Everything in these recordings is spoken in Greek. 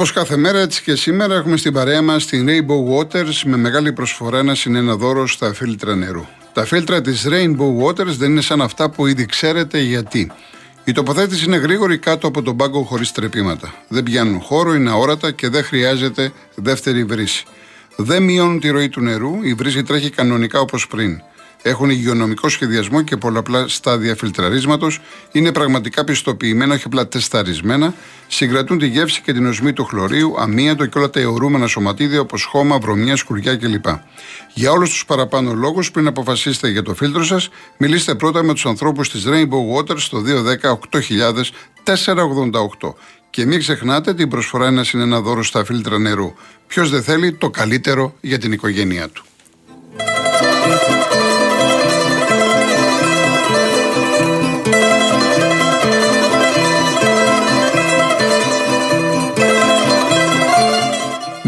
Όπως κάθε μέρα, έτσι και σήμερα, έχουμε στην παρέα μας την Rainbow Waters με μεγάλη προσφορά ένα συνένα δώρο στα φίλτρα νερού. Τα φίλτρα της Rainbow Waters δεν είναι σαν αυτά που ήδη ξέρετε γιατί. Η τοποθέτηση είναι γρήγορη κάτω από τον πάγκο χωρίς τρεπήματα. Δεν πιάνουν χώρο, είναι αόρατα και δεν χρειάζεται δεύτερη βρύση. Δεν μειώνουν τη ροή του νερού, η βρύση τρέχει κανονικά όπως πριν. Έχουν υγειονομικό σχεδιασμό και πολλαπλά στάδια φιλτραρίσματος. Είναι πραγματικά πιστοποιημένα, όχι απλά τεσταρισμένα. Συγκρατούν τη γεύση και την οσμή του χλωρίου, αμύαντο και όλα τα αιωρούμενα σωματίδια όπως χώμα, βρωμιά, σκουριά κλπ. Για όλους τους παραπάνω λόγους, πριν αποφασίσετε για το φίλτρο σας, μιλήστε πρώτα με τους ανθρώπους της Rainbow Water στο 210 488. Και μην ξεχνάτε την προσφορά ένα είναι ένα δώρο στα φίλτρα νερού. Ποιος δεν θέλει το καλύτερο για την οικογένειά του.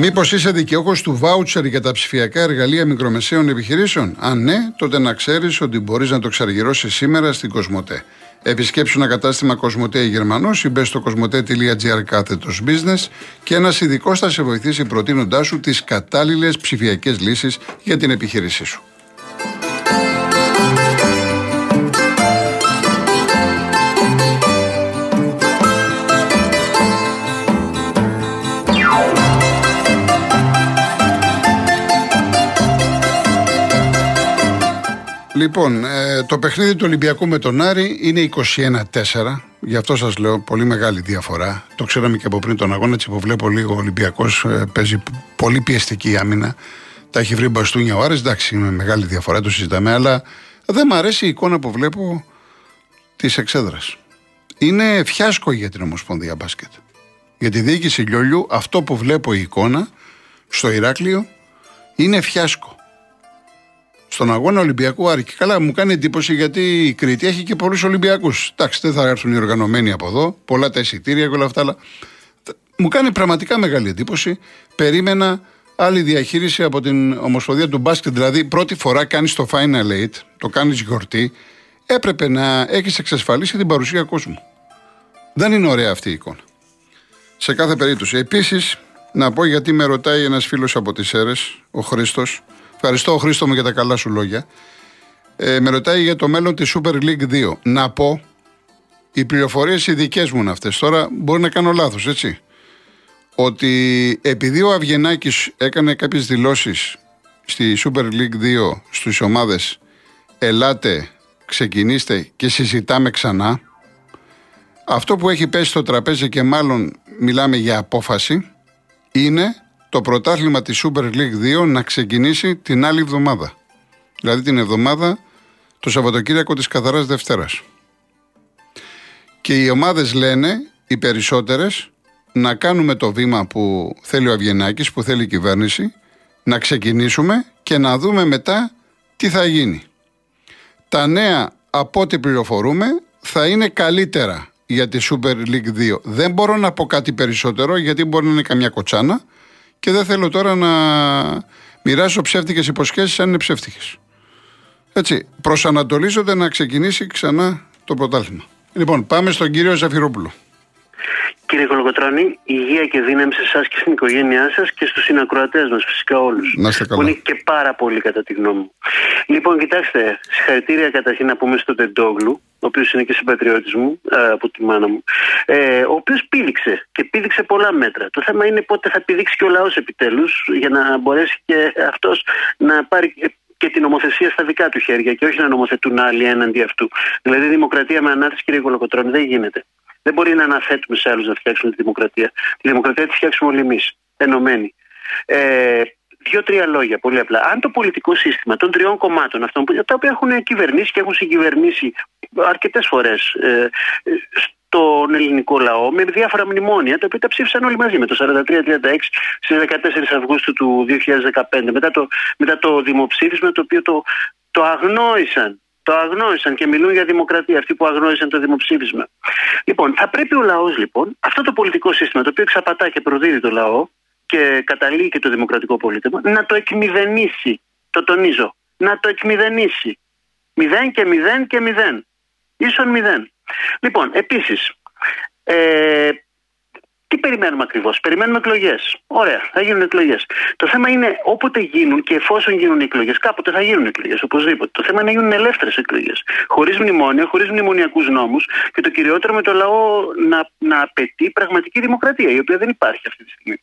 Μήπως είσαι δικαιούχος του βάουτσερ για τα ψηφιακά εργαλεία μικρομεσαίων επιχειρήσεων; Αν ναι, τότε να ξέρεις ότι μπορείς να το ξαργυρώσεις σήμερα στην Κοσμοτέ. Επισκέψου ένα κατάστημα Κοσμοτέ Γερμανός ή μπες στο κοσμοτέ.gr κάθετος business και ένας ειδικός θα σε βοηθήσει προτείνοντάς σου τις κατάλληλες ψηφιακές λύσεις για την επιχείρησή σου. Λοιπόν, ε, το παιχνίδι του Ολυμπιακού με τον Άρη είναι 21-4. Γι' αυτό σας λέω πολύ μεγάλη διαφορά. Το ξέραμε και από πριν τον αγώνα. Έτσι που βλέπω λίγο ο Ολυμπιακός ε, παίζει πολύ πιεστική άμυνα. Τα έχει βρει μπαστούνια ο Άρης. Εντάξει, είναι μεγάλη διαφορά, το συζητάμε. Αλλά δεν μου αρέσει η εικόνα που βλέπω της εξέδρας. Είναι φιάσκο για την Ομοσπονδία Μπάσκετ. Για τη διοίκηση Λιόλιου, αυτό που βλέπω η εικόνα στο Ηράκλειο είναι φιάσκο στον αγώνα Ολυμπιακού Άρη. Και καλά, μου κάνει εντύπωση γιατί η Κρήτη έχει και πολλούς Ολυμπιακούς. Εντάξει, δεν θα έρθουν οι οργανωμένοι από εδώ, πολλά τα εισιτήρια και όλα αυτά, αλλά μου κάνει πραγματικά μεγάλη εντύπωση. Περίμενα άλλη διαχείριση από την Ομοσπονδία του Μπάσκετ. Δηλαδή, πρώτη φορά κάνει το Final Eight, το κάνεις γιορτή, έπρεπε να έχεις εξασφαλίσει την παρουσία κόσμου. Δεν είναι ωραία αυτή η εικόνα. Σε κάθε περίπτωση. Επίσης, να πω γιατί με ρωτάει ένας φίλος από τις αίρε, ο Χρήστος, Ευχαριστώ, Χρήστο μου, για τα καλά σου λόγια. Ε, με ρωτάει για το μέλλον της Super League 2. Να πω, οι πληροφορίες οι δικές μου είναι αυτές. Τώρα μπορεί να κάνω λάθος, έτσι. Ότι επειδή ο Αυγενάκης έκανε κάποιες δηλώσεις στη Super League 2 στις ομάδες ελάτε, ξεκινήστε και συζητάμε ξανά αυτό που έχει πέσει στο τραπέζι και μάλλον μιλάμε για απόφαση είναι το πρωτάθλημα της Super League 2 να ξεκινήσει την άλλη εβδομάδα. Δηλαδή την εβδομάδα το Σαββατοκύριακο της καθαράς Δευτέρας. Και οι ομάδες λένε, οι περισσότερες, να κάνουμε το βήμα που θέλει ο Αυγενάκης, που θέλει η κυβέρνηση, να ξεκινήσουμε και να δούμε μετά τι θα γίνει. Τα νέα από ό,τι πληροφορούμε θα είναι καλύτερα για τη Super League 2. Δεν μπορώ να πω κάτι περισσότερο γιατί μπορεί να είναι καμιά κοτσάνα και δεν θέλω τώρα να μοιράσω ψεύτικες υποσχέσεις αν είναι ψεύτικες. Έτσι, προσανατολίζονται να ξεκινήσει ξανά το πρωτάθλημα. Λοιπόν, πάμε στον κύριο Ζαφυρόπουλο. Κύριε Κολοκοτρώνη, υγεία και δύναμη σε εσάς και στην οικογένειά σας και στους συνακροατές μας, φυσικά όλους. Να είστε καλά. Που είναι και πάρα πολύ, κατά τη γνώμη μου. Λοιπόν, κοιτάξτε, συγχαρητήρια καταρχήν να πούμε στον Τεντόγλου, ο οποίος είναι και συμπατριώτης μου, ε, από τη μάνα μου, ε, ο οποίος πήδηξε και πήδηξε πολλά μέτρα. Το θέμα είναι πότε θα πηδήξει και ο λαός επιτέλους, για να μπορέσει και αυτός να πάρει και την νομοθεσία στα δικά του χέρια και όχι να νομοθετούν άλλοι έναντι αυτού. Δηλαδή, η δημοκρατία με ανάθεση, κύριε Κολοκοτρώνη, δεν γίνεται. Δεν μπορεί να αναθέτουμε σε άλλους να φτιάξουμε τη δημοκρατία. Τη δημοκρατία τη φτιάξουμε όλοι εμείς, ενωμένοι. Ε, Δύο-τρία λόγια, πολύ απλά. Αν το πολιτικό σύστημα των τριών κομμάτων αυτών, τα οποία έχουν κυβερνήσει και έχουν συγκυβερνήσει αρκετές φορές ε, στον ελληνικό λαό με διάφορα μνημόνια, τα οποία τα ψήφισαν όλοι μαζί με το 43-36 στις 14 Αυγούστου του 2015, μετά το, μετά το δημοψήφισμα το οποίο το, το αγνόησαν το αγνόησαν και μιλούν για δημοκρατία, αυτοί που αγνόησαν το δημοψήφισμα. Λοιπόν, θα πρέπει ο λαός λοιπόν, αυτό το πολιτικό σύστημα το οποίο εξαπατά και προδίδει το λαό και καταλήγει και το δημοκρατικό πολίτευμα, να το εκμηδενήσει. Το τονίζω. Να το εκμηδενήσει. Μηδέν και μηδέn και μηδέν. Ίσον μηδέν. Λοιπόν, επίσης, ε, Τι περιμένουμε ακριβώς, Περιμένουμε εκλογές. Ωραία, θα γίνουν εκλογές. Το θέμα είναι όποτε γίνουν και εφόσον γίνουν εκλογές, κάποτε θα γίνουν εκλογές, οπωσδήποτε. Το θέμα είναι να γίνουν ελεύθερες εκλογές. Χωρίς μνημόνια, χωρίς μνημονιακούς νόμους και το κυριότερο με το λαό να, να απαιτεί πραγματική δημοκρατία, η οποία δεν υπάρχει αυτή τη στιγμή.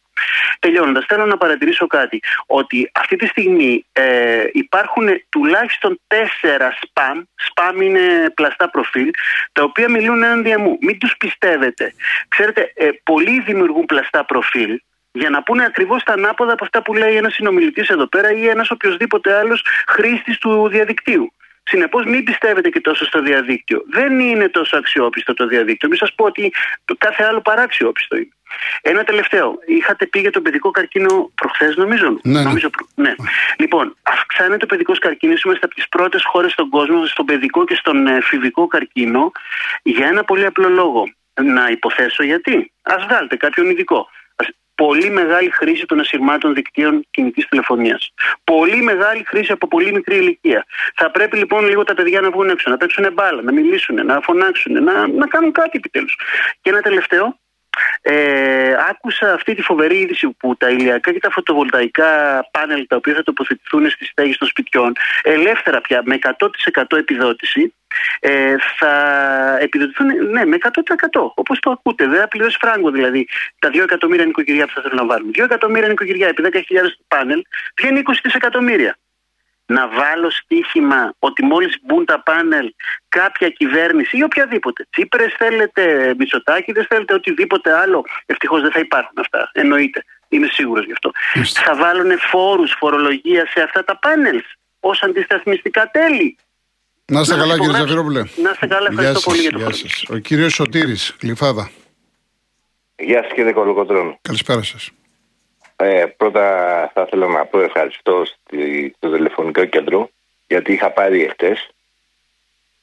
Τελειώνοντας, θέλω να παρατηρήσω κάτι. Ότι αυτή τη στιγμή ε, υπάρχουν τουλάχιστον τέσσερα spam. Spam είναι πλαστά προφίλ, τα οποία μιλούν έναντι μου. Μην τους πιστεύετε. Ξέρετε, ε, πολλοί δημιουργούν πλαστά προφίλ για να πούνε ακριβώς τα ανάποδα από αυτά που λέει ένας συνομιλητής εδώ πέρα ή ένας οποιοδήποτε άλλος χρήστης του διαδικτύου. Συνεπώς, μην πιστεύετε και τόσο στο διαδίκτυο. Δεν είναι τόσο αξιόπιστο το διαδίκτυο. Μην σας πω ότι το κάθε άλλο παράξιόπιστο είναι. Ένα τελευταίο. Είχατε πει για τον παιδικό καρκίνο προχθές, νομίζω; Ναι, ναι. νομίζω ναι. Λοιπόν, αυξάνεται ο παιδικός καρκίνος. Είμαστε από τις πρώτες χώρες στον κόσμο στον παιδικό και στον εφηβικό καρκίνο για ένα πολύ απλό λόγο. Να υποθέσω γιατί. Α βγάλετε κάποιον ειδικό πολύ μεγάλη χρήση των ασυρμάτων δικτύων κινητής τηλεφωνίας. Πολύ μεγάλη χρήση από πολύ μικρή ηλικία. Θα πρέπει λοιπόν λίγο τα παιδιά να βγουν έξω, να παίξουν μπάλα, να μιλήσουν, να φωνάξουν, να, να κάνουν κάτι επιτέλους. Και ένα τελευταίο, ε, άκουσα αυτή τη φοβερή είδηση που τα ηλιακά και τα φωτοβολταϊκά πάνελ τα οποία θα τοποθετηθούν στις στέγες των σπιτιών ελεύθερα πια με 100% επιδότηση ε, θα επιδοτηθούν ναι, με 100% όπως το ακούτε. Δεν θα πληρώσει φράγκο δηλαδή τα 2 εκατομμύρια νοικοκυριά που θα θέλουν να βάλουν. 2 εκατομμύρια νοικοκυριά επί 10.000 πάνελ βγαίνει 20 δισεκατομμύρια να βάλω στοίχημα ότι μόλις μπουν τα πάνελ κάποια κυβέρνηση ή οποιαδήποτε. Τσίπρες θέλετε, Μητσοτάκη, δεν θέλετε οτιδήποτε άλλο. Ευτυχώς δεν θα υπάρχουν αυτά. Εννοείται. Είμαι σίγουρος γι' αυτό. Θα βάλουν φόρους, φορολογίας σε αυτά τα πάνελς ως αντισταθμιστικά τέλη. Να είστε καλά κύριε Ζαφυρόπουλε. Να είστε καλά, ευχαριστώ πολύ για το Ο κύριος Σωτήρης, Γλυφάδα. Γεια σας κύριε Κολοκοτρών. Καλησπέρα σας. Ε, πρώτα θα ήθελα να πω ευχαριστώ στο τηλεφωνικό κέντρο γιατί είχα πάρει εχθές.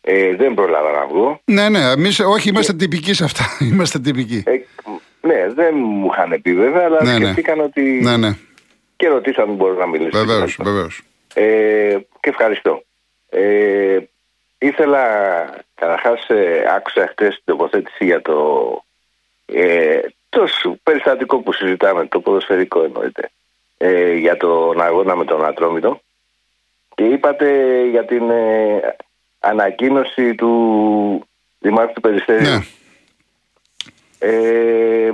Ε, δεν πρόλαβα να βγω. Ναι, ναι, εμείς όχι είμαστε και... τυπικοί σε αυτά. είμαστε τυπικοί. Ε, ναι, δεν μου είχαν πει βέβαια, αλλά ναι, ναι. σκεφτήκαν ότι. Ναι, ναι. Και ρωτήσαν αν μπορώ να μιλήσω. Βεβαίως, βεβαίως. Ε, και ευχαριστώ. Ε, ήθελα καταρχάς, ε, άκουσα χτε την τοποθέτηση για το, ε, το περιστατικό που συζητάμε, το ποδοσφαιρικό εννοείται, ε, για τον αγώνα με τον Ατρόμητο και είπατε για την ε, ανακοίνωση του Δημάρχου του Περιστέριου. Ναι. Ε,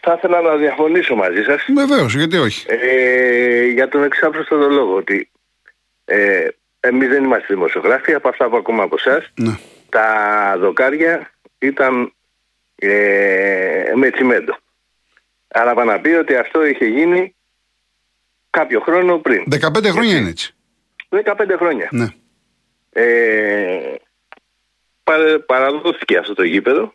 θα ήθελα να διαφωνήσω μαζί σας. Βεβαίως, γιατί όχι. Ε, για τον εξάφρωστο λόγο ότι ε, εμείς δεν είμαστε δημοσιογράφοι, από αυτά που ακούμε από εσάς. Ναι. Τα δοκάρια ήταν ε, με τσιμέντο. Αλλά πάνω να πει ότι αυτό είχε γίνει κάποιο χρόνο πριν. 15 χρόνια είναι έτσι. 15 χρόνια. Ναι. Ε, παραδόθηκε αυτό το γήπεδο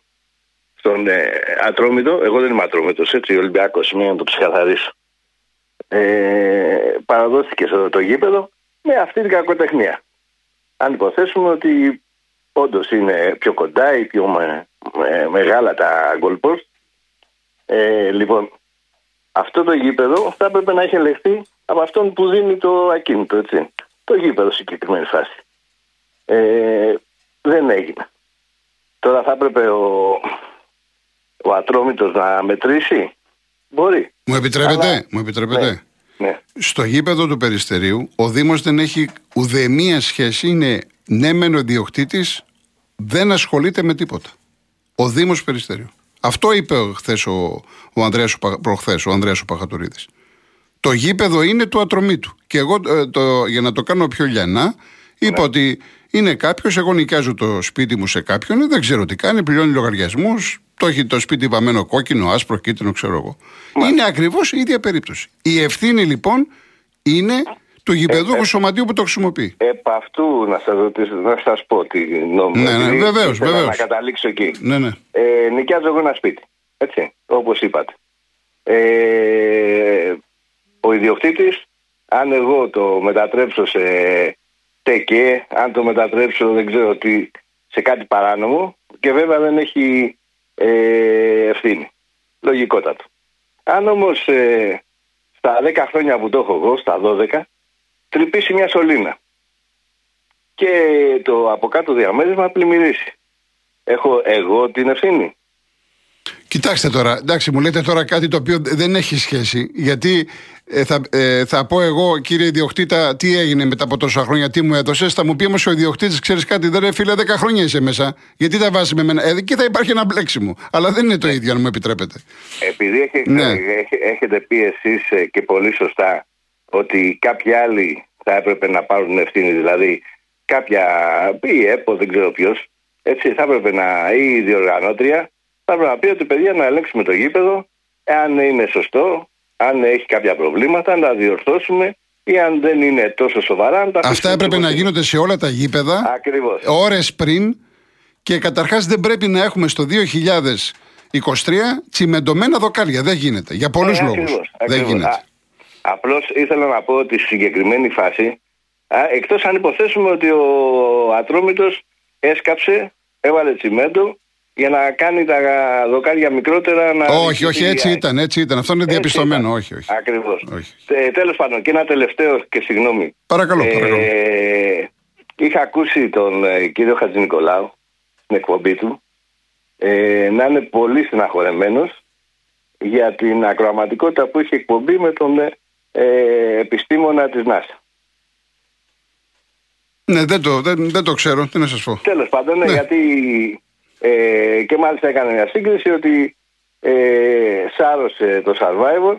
στον ε, Ατρόμητο. Εγώ δεν είμαι Ατρόμητος, έτσι, Ολυμπιακός, μην να το ξεκαθαρίσω. Ε, παραδόθηκε αυτό το γήπεδο με αυτή την κακοτεχνία. Αν υποθέσουμε ότι όντως είναι πιο κοντά ή πιο ε, μεγάλα τα goal post. Ε, λοιπόν, αυτό το γήπεδο θα έπρεπε να έχει ελεγχθεί από αυτόν που δίνει το ακίνητο, έτσι. Το γήπεδο σε συγκεκριμένη φάση. Ε, δεν έγινε. Τώρα θα έπρεπε ο, ο Ατρόμητος να μετρήσει. Μπορεί. Μου επιτρέπετε, μου επιτρέπετε; Ναι, ναι. Στο γήπεδο του Περιστερίου ο Δήμος δεν έχει ουδέμια σχέση, είναι ναι μεν ο διοκτήτης, δεν ασχολείται με τίποτα ο Δήμος Περιστερίου. Αυτό είπε χθες ο, ο Ανδρέας, προχθές, ο Ανδρέας ο Παχατουρίδης. Το γήπεδο είναι του ατρωμίτου. Και εγώ ε, το, για να το κάνω πιο λιανά, είπα ναι. ότι είναι κάποιος, εγώ νοικιάζω το σπίτι μου σε κάποιον, δεν ξέρω τι κάνει, πληρώνει λογαριασμούς, το έχει το σπίτι βαμμένο κόκκινο, άσπρο, κίτρινο, ξέρω εγώ. Είναι ακριβώς η ίδια περίπτωση. Η ευθύνη λοιπόν είναι του γηπεδούχου ε, ε, σωματείου που το χρησιμοποιεί. Επ' αυτού να σας ρωτήσω, να σας πω τι νόμιμο. Ναι, ναι, βεβαίως, βεβαίω. Να καταλήξω εκεί. Ναι, ναι. Ε, νοικιάζω εγώ ένα σπίτι. Έτσι, όπως είπατε. Ε, ο ιδιοκτήτης, αν εγώ το μετατρέψω σε τεκέ, αν το μετατρέψω δεν ξέρω τι, σε κάτι παράνομο και βέβαια δεν έχει ε, ευθύνη. Λογικότατο. Αν όμως ε, στα 10 χρόνια που το έχω εγώ, στα 12, τρυπήσει μια σωλήνα. Και το από κάτω διαμέρισμα πλημμυρίσει. Έχω εγώ την ευθύνη; Κοιτάξτε τώρα, εντάξει, μου λέτε τώρα κάτι το οποίο δεν έχει σχέση. Γιατί ε, θα, ε, θα πω εγώ, κύριε ιδιοκτήτα, τι έγινε μετά από τόσα χρόνια, τι μου έδωσες. Θα μου πει όμως ο ιδιοκτήτης, ξέρεις κάτι, δεν φίλε, 10 χρόνια είσαι μέσα. Γιατί τα βάζεις με μένα. Ε, εκεί θα υπάρχει ένα μπλέξιμο. Αλλά δεν είναι το ίδιο, αν μου επιτρέπετε. Επειδή έχετε, ναι. έχετε πει εσείς ε, και πολύ σωστά ότι κάποιοι άλλοι θα έπρεπε να πάρουν ευθύνη, δηλαδή κάποια, η ΕΠΟ, δεν ξέρω ποιος, έτσι θα έπρεπε να, ή η διοργανώτρια, θα έπρεπε να πει ότι παιδιά να ελέγξουμε το γήπεδο, αν είναι σωστό, αν έχει κάποια προβλήματα, να διορθώσουμε ή αν δεν είναι τόσο σοβαρά. Να Αυτά έπρεπε να γίνονται σε όλα τα γήπεδα ώρες πριν και καταρχάς δεν πρέπει να έχουμε στο 2023 τσιμεντωμένα δοκάρια. Δεν γίνεται. Για πολλούς ε, λόγους. Δεν γίνεται. Απλώς ήθελα να πω ότι στη συγκεκριμένη φάση, εκτός αν υποθέσουμε ότι ο Ατρόμητος έσκαψε, έβαλε τσιμέντο για να κάνει τα δοκάρια μικρότερα. Να όχι, όχι, έτσι ήταν, έτσι ήταν. Αυτό είναι διαπιστωμένο. Όχι, όχι. Ακριβώς. Ε, Τέλος πάντων, και ένα τελευταίο και συγγνώμη. Παρακαλώ, ε, παρακαλώ. είχα ακούσει τον ε, κύριο Χατζη Νικολάου στην εκπομπή του ε, να είναι πολύ συναχωρεμένο για την ακροαματικότητα που είχε εκπομπή με τον ε, επιστήμονα της ΝΑΣΑ. Ναι, δεν το, δεν, δεν το ξέρω, τι να σας πω. Τέλος πάντων, ναι. γιατί ε, και μάλιστα έκανε μια σύγκριση ότι ε, σάρωσε το Survivor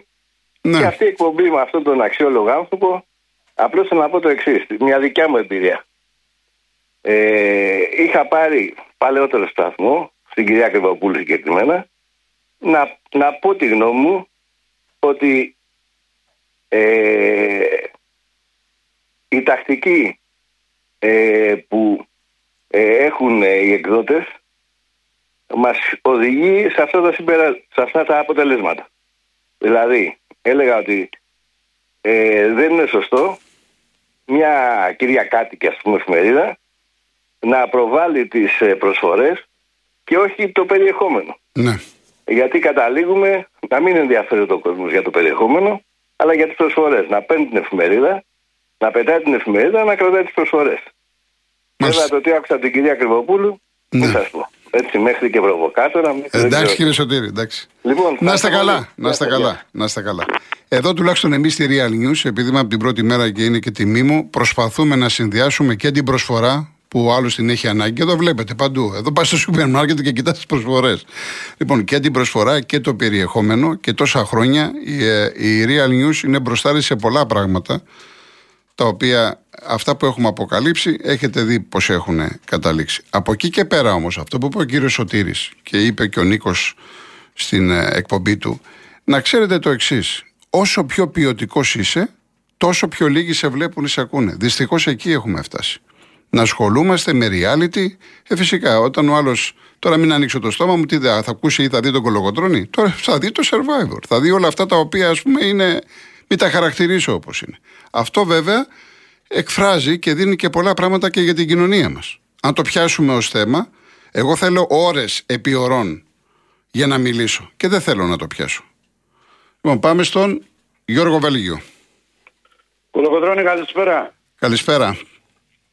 ναι. και αυτή η εκπομπή με αυτόν τον αξιόλογο άνθρωπο απλώς θέλω να πω το εξής, μια δικιά μου εμπειρία. Ε, είχα πάρει παλαιότερο σταθμό, στην κυρία Κρυβοπούλου συγκεκριμένα, να, να πω τη γνώμη μου ότι ε, η τακτική ε, που ε, έχουν οι εκδότες μας οδηγεί σε αυτά τα, συμπερα... σε αυτά τα αποτελέσματα. Δηλαδή, έλεγα ότι ε, δεν είναι σωστό μια κυρία κάτοικη, ας πούμε, εφημερίδα να προβάλλει τις ε, προσφορές και όχι το περιεχόμενο. Ναι. Γιατί καταλήγουμε να μην ενδιαφέρει το κόσμος για το περιεχόμενο, αλλά για τις προσφορές. Να παίρνει την εφημερίδα, να πετάει την εφημερίδα, να κρατάει τις προσφορές. Βέβαια το τι άκουσα την κυρία Κρυβοπούλου, ναι. δεν σας πω. Έτσι, μέχρι και προβοκάτορα. εντάξει, κύριε Σωτήρη, εντάξει. Λοιπόν, να είστε καλά, να είστε καλά, να είστε καλά. Εδώ τουλάχιστον εμείς στη Real News, επειδή είμαι από την πρώτη μέρα και είναι και τιμή μου, προσπαθούμε να συνδυάσουμε και την προσφορά που ο άλλος την έχει ανάγκη. Εδώ βλέπετε παντού. Εδώ πας στο σούπερ μάρκετ και κοιτάς τις προσφορές. Λοιπόν, και την προσφορά και το περιεχόμενο και τόσα χρόνια η, ε, η Real News είναι μπροστά σε πολλά πράγματα τα οποία αυτά που έχουμε αποκαλύψει έχετε δει πώς έχουν καταλήξει. Από εκεί και πέρα όμως, αυτό που είπε ο κύριος Σωτήρης και είπε και ο Νίκος στην ε, εκπομπή του, να ξέρετε το εξής. Όσο πιο ποιοτικός είσαι, τόσο πιο λίγοι σε βλέπουν ή σε ακούνε. Δυστυχώς εκεί έχουμε φτάσει. Να ασχολούμαστε με reality. Ε, φυσικά, όταν ο άλλος. Τώρα μην ανοίξω το στόμα μου, τι θα, θα ακούσει ή θα δει τον κολογοτρόνη. Τώρα θα δει το survivor. Θα δει όλα αυτά τα οποία ας πούμε είναι. Μην τα χαρακτηρίσω όπως είναι. Αυτό βέβαια εκφράζει και δίνει και πολλά πράγματα και για την κοινωνία μας. Αν το πιάσουμε ως θέμα, εγώ θέλω ώρες επί ωρών για να μιλήσω και δεν θέλω να το πιάσω. Λοιπόν, πάμε στον Γιώργο Βαλίγιο. Κολοκοτρώνη, καλησπέρα. Καλησπέρα.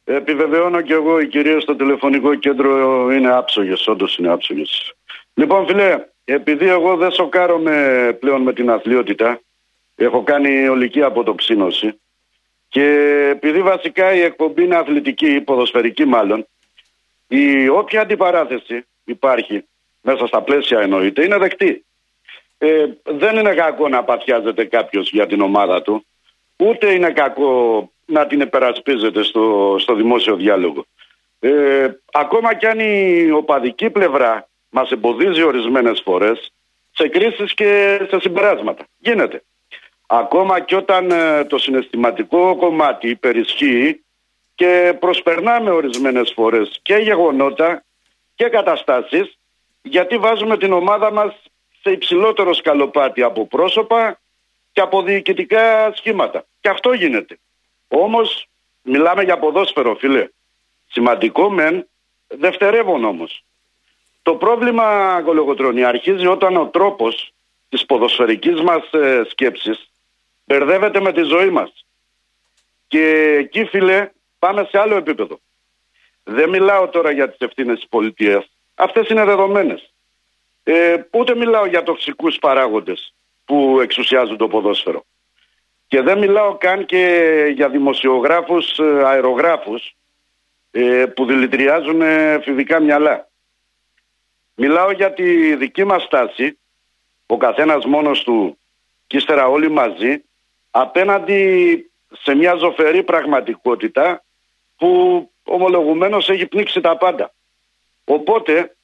Επιβεβαιώνω και εγώ η κυρία στο τηλεφωνικό κέντρο είναι άψογες, όντως είναι άψογες. Λοιπόν φίλε, επειδή εγώ δεν σοκάρομαι πλέον με την αθλειότητα, έχω κάνει ολική αποτοψίνωση, και επειδή βασικά η εκπομπή είναι αθλητική, ποδοσφαιρική μάλλον, η όποια αντιπαράθεση υπάρχει, μέσα στα πλαίσια εννοείται, είναι δεκτή. Ε, δεν είναι κακό να παθιάζεται κάποιος για την ομάδα του, ούτε είναι κακό να την επερασπίζεται στο, στο δημόσιο διάλογο. Ε, ακόμα κι αν η οπαδική πλευρά μας εμποδίζει ορισμένες φορές σε κρίσεις και σε συμπεράσματα. Γίνεται. Ακόμα και όταν ε, το συναισθηματικό κομμάτι υπερισχύει και προσπερνάμε ορισμένες φορές και γεγονότα και καταστάσεις γιατί βάζουμε την ομάδα μας σε υψηλότερο σκαλοπάτι από πρόσωπα και από διοικητικά σχήματα. Και αυτό γίνεται. Όμως μιλάμε για ποδόσφαιρο φίλε. Σημαντικό μεν, δευτερεύον όμως. Το πρόβλημα, Κολογοτρώνη, αρχίζει όταν ο τρόπος της ποδοσφαιρικής μας ε, σκέψης μπερδεύεται με τη ζωή μας. Και εκεί φίλε πάμε σε άλλο επίπεδο. Δεν μιλάω τώρα για τις ευθύνες της πολιτείας. Αυτές είναι δεδομένες. Ε, ούτε μιλάω για τοξικούς παράγοντες που εξουσιάζουν το ποδόσφαιρο. Και δεν μιλάω καν και για δημοσιογράφους, ε, αερογράφους ε, που δηλητηριάζουν φιδικά μυαλά. Μιλάω για τη δική μας στάση, ο καθένας μόνος του και ύστερα όλοι μαζί, απέναντι σε μια ζωφερή πραγματικότητα που ομολογουμένως έχει πνίξει τα πάντα. Οπότε,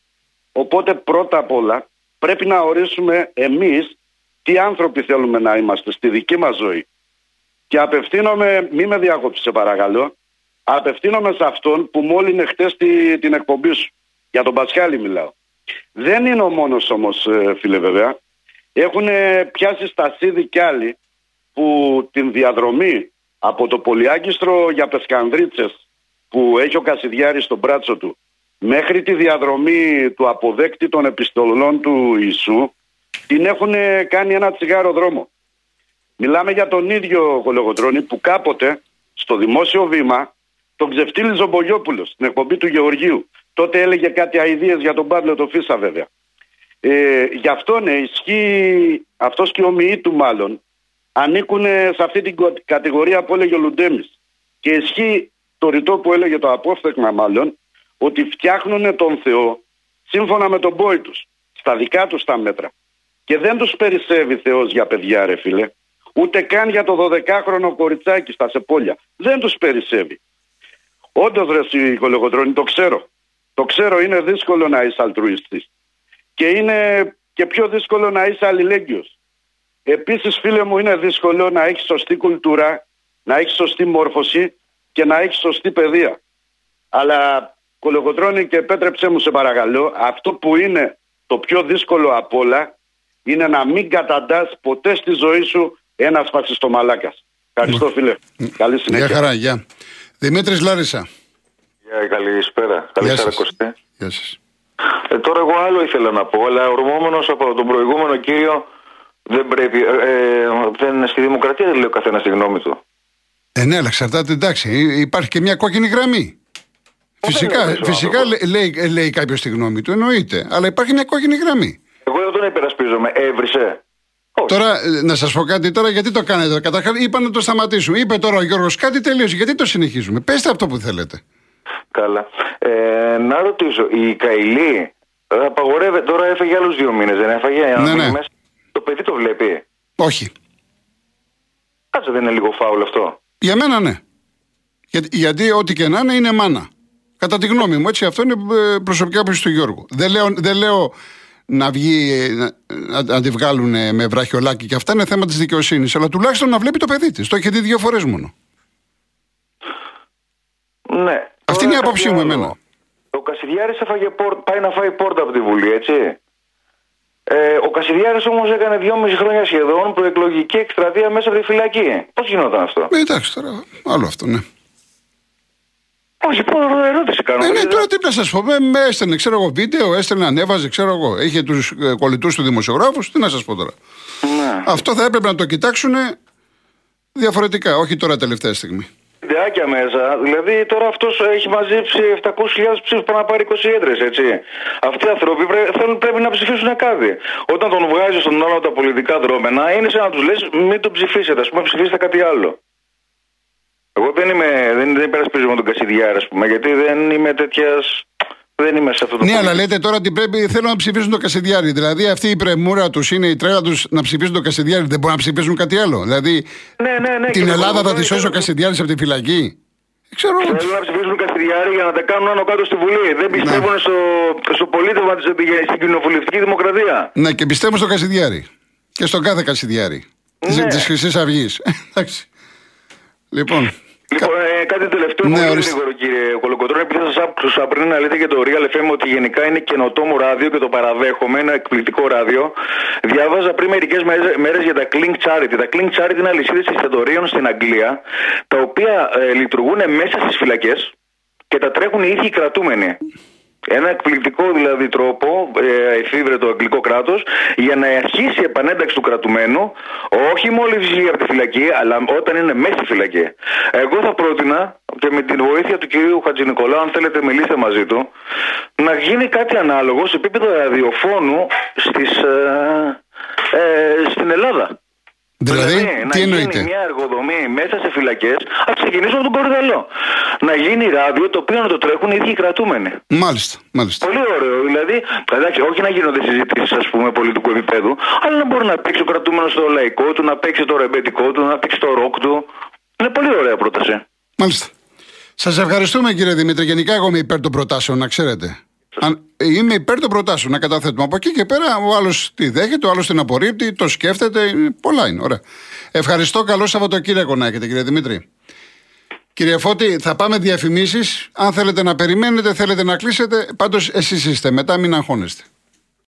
οπότε πρώτα απ' όλα πρέπει να ορίσουμε εμείς τι άνθρωποι θέλουμε να είμαστε στη δική μας ζωή. Και απευθύνομαι, μη με διακόψεις σε παρακαλώ, απευθύνομαι σε αυτόν που μόλι χτες την εκπομπή σου. Για τον Πασχάλη μιλάω. Δεν είναι ο μόνος όμως ε, φίλε βέβαια. Έχουν πιάσει στασίδι κι άλλοι που την διαδρομή από το Πολυάγκιστρο για Πεσκανδρίτσες που έχει ο Κασιδιάρης στον μπράτσο του μέχρι τη διαδρομή του αποδέκτη των επιστολών του Ιησού την έχουν κάνει ένα τσιγάρο δρόμο. Μιλάμε για τον ίδιο Κολογοτρώνη που κάποτε στο δημόσιο βήμα τον ξεφτύλιζε ο Μπογιόπουλος στην εκπομπή του Γεωργίου. Τότε έλεγε κάτι αηδίες για τον Παύλο το Φίσα βέβαια. Ε, γι' αυτό ναι, ισχύει αυτός και ο ομοιοί του μάλλον ανήκουν σε αυτή την κατηγορία που έλεγε ο Λουντέμις. Και ισχύει το ρητό που έλεγε το απόφθεγμα μάλλον ότι φτιάχνουν τον Θεό σύμφωνα με τον πόη τους, στα δικά τους τα μέτρα. Και δεν τους περισσεύει Θεός για παιδιά ρε φίλε, ούτε καν για το 12χρονο κοριτσάκι στα Σεπόλια. Δεν τους περισσεύει. Όντως ρε Κολογοτρώνη, το ξέρω. Το ξέρω είναι δύσκολο να είσαι αλτρουιστής. Και είναι και πιο δύσκολο να είσαι αλληλέγγυος. Επίσης φίλε μου είναι δύσκολο να έχεις σωστή κουλτούρα, να έχεις σωστή μόρφωση και να έχεις σωστή παιδεία. Αλλά κολογοτρώνει και επέτρεψέ μου σε παρακαλώ, αυτό που είναι το πιο δύσκολο απ' όλα είναι να μην καταντάς ποτέ στη ζωή σου ένα φασιστομαλάκας. Ευχαριστώ φίλε. Καλή συνέχεια. Γεια χαρά, γεια. Δημήτρης Λάρισα. Γεια, καλησπέρα. Καλησπέρα Κωστέ. Γεια σας. Ε, τώρα εγώ άλλο ήθελα να πω, αλλά ορμόμενος από τον προηγούμενο κύριο δεν πρέπει, ε, ε, δεν, στη δημοκρατία δεν λέει ο καθένας τη γνώμη του. Ε, ναι, αλλά εξαρτάται, εντάξει, υπάρχει και μια κόκκινη γραμμή. Φυσικά, φυσικά λέει, λέει, λέει κάποιος τη γνώμη του, εννοείται. Αλλά υπάρχει μια κόκκινη γραμμή. Εγώ δεν τον υπερασπίζομαι. Έβρισε. Τώρα, ε, να σας πω κάτι τώρα, γιατί το κάνετε. Καταρχάς, είπαν να το σταματήσουμε. Είπε τώρα ο Γιώργος κάτι τελείωσε. Γιατί το συνεχίζουμε; Πετε αυτό που θέλετε. Καλά. Ε, να ρωτήσω, η Καηλή απαγορεύεται. Τώρα έφεγε άλλους δύο μήνες, δεν έφαγε. Ναι, ναι. Μέσα. Το παιδί το βλέπει. Όχι. Κάτσε δεν είναι λίγο φάουλ αυτό. Για μένα ναι. Για, γιατί ό,τι και να είναι είναι μάνα. Κατά τη γνώμη μου, έτσι αυτό είναι ε, προσωπικά άποψη του Γιώργου. Δεν λέω, δεν λέω να βγει, να, να τη βγάλουν με βραχιολάκι και αυτά είναι θέμα της δικαιοσύνης. Αλλά τουλάχιστον να βλέπει το παιδί της. Το έχει δει δύο φορές μόνο. Ναι. Αυτή είναι η άποψή μου εμένα. Ο Κασιδιάρης πάει να φάει πόρτα από τη Βουλή, έτσι. Ε, ο Κασιδιάρης όμως έκανε δυόμιση χρόνια σχεδόν προεκλογική εκστρατεία μέσα από τη φυλακή. Πώς γινόταν αυτό; Ε, εντάξει τώρα, άλλο αυτό, ναι. Όχι, πω ερώτηση κάνω. Ε, ναι, τώρα τι να σας πω. Με, έστελνε, ξέρω εγώ, βίντεο, έστελνε, ανέβαζε, ξέρω εγώ. Είχε τους ε, κολλητούς του δημοσιογράφους. Τι να σας πω τώρα. Ναι. Αυτό θα έπρεπε να το κοιτάξουν διαφορετικά, όχι τώρα τελευταία στιγμή βιντεάκια μέσα. Δηλαδή τώρα αυτός έχει μαζέψει 700.000 ψήφους πάνω να πάρει 20 έντρες, έτσι. Αυτοί οι άνθρωποι πρέ, θέλουν, πρέπει να ψηφίσουν κάτι. Όταν τον βγάζει στον άλλο τα πολιτικά δρόμενα, είναι σαν να τους λες: Μην τον ψηφίσετε, ας πούμε, ψηφίστε κάτι άλλο. Εγώ δεν είμαι, δεν, δεν υπερασπίζομαι τον Κασιδιάρα, ας πούμε, γιατί δεν είμαι τέτοιας δεν είμαι σε αυτό το Ναι, αλλά λέτε τώρα ότι πρέπει, θέλουν να ψηφίσουν το Κασιδιάρη. Δηλαδή αυτή η πρεμούρα τους είναι η τρέλα τους να ψηφίσουν το Κασιδιάρη. Δεν μπορούν να ψηφίσουν κάτι άλλο. Δηλαδή ναι, ναι, ναι, την Ελλάδα θα τη σώσει ο Κασιδιάρης από τη φυλακή. Ξέρω. Θέλουν να ψηφίσουν Κασιδιάρη για να τα κάνουν άνω κάτω στη Βουλή. Δεν ναι. πιστεύουν ναι. στο, στο πολίτευμα της στην κοινοβουλευτική δημοκρατία. Ναι, και πιστεύουν στο Κασιδιάρη. Και στον κάθε Κασιδιάρη. Ναι. Της Χρυσής Αυγής. Εντάξει. Λοιπόν, Λοιπόν, ε, κάτι τελευταίο ναι, πολύ γρήγορο κύριε Κολοκοτρώνη, επειδή σας άκουσα πριν να λέτε για το Real FM ότι γενικά είναι καινοτόμο ράδιο και το παραδέχομαι, ένα εκπληκτικό ράδιο. Διάβαζα πριν μερικές μέρες για τα Clink Charity. Τα Clink Charity είναι αλυσίδες εστιατορίων στην Αγγλία, τα οποία ε, λειτουργούν μέσα στις φυλακές και τα τρέχουν οι ίδιοι κρατούμενοι. Ένα εκπληκτικό δηλαδή τρόπο, ε, εφήβρε το αγγλικό κράτος, για να αρχίσει η επανένταξη του κρατουμένου, όχι μόλις βγει από τη φυλακή, αλλά όταν είναι μέσα στη φυλακή. Εγώ θα πρότεινα, και με την βοήθεια του κυρίου Χατζηνικολάου, αν θέλετε μιλήστε μαζί του, να γίνει κάτι ανάλογο σε επίπεδο ραδιοφώνου στις, ε, ε, στην Ελλάδα. Δηλαδή, δηλαδή τι να εννοείται; γίνει μια εργοδομή μέσα σε φυλακές, ας ξεκινήσουμε από τον Κορδαλό. Να γίνει ράδιο το οποίο να το τρέχουν οι ίδιοι κρατούμενοι. Μάλιστα, μάλιστα. Πολύ ωραίο. Δηλαδή, εντάξει, όχι να γίνονται συζητήσεις ας πούμε πολιτικού επίπεδου, αλλά να μπορεί να παίξει ο κρατούμενος στο λαϊκό του, να παίξει το ρεμπετικό του, να παίξει το ροκ του. Είναι πολύ ωραία πρόταση. Μάλιστα. Σας ευχαριστούμε κύριε Δημήτρη. Γενικά, εγώ είμαι υπέρ των προτάσεων, να ξέρετε. Αν, είμαι υπέρ των προτάσεων να καταθέτουμε. Από εκεί και πέρα, ο άλλος τη δέχεται, ο άλλος την απορρίπτει, το σκέφτεται. είναι- Πολλά είναι. Ωραία. Ευχαριστώ. Καλό Σαββατοκύριακο να έχετε, κύριε Δημήτρη. Κύριε Φώτη, θα πάμε διαφημίσεις. Αν θέλετε να περιμένετε, θέλετε να κλείσετε, πάντως εσείς είστε. Μετά μην αγχώνεστε.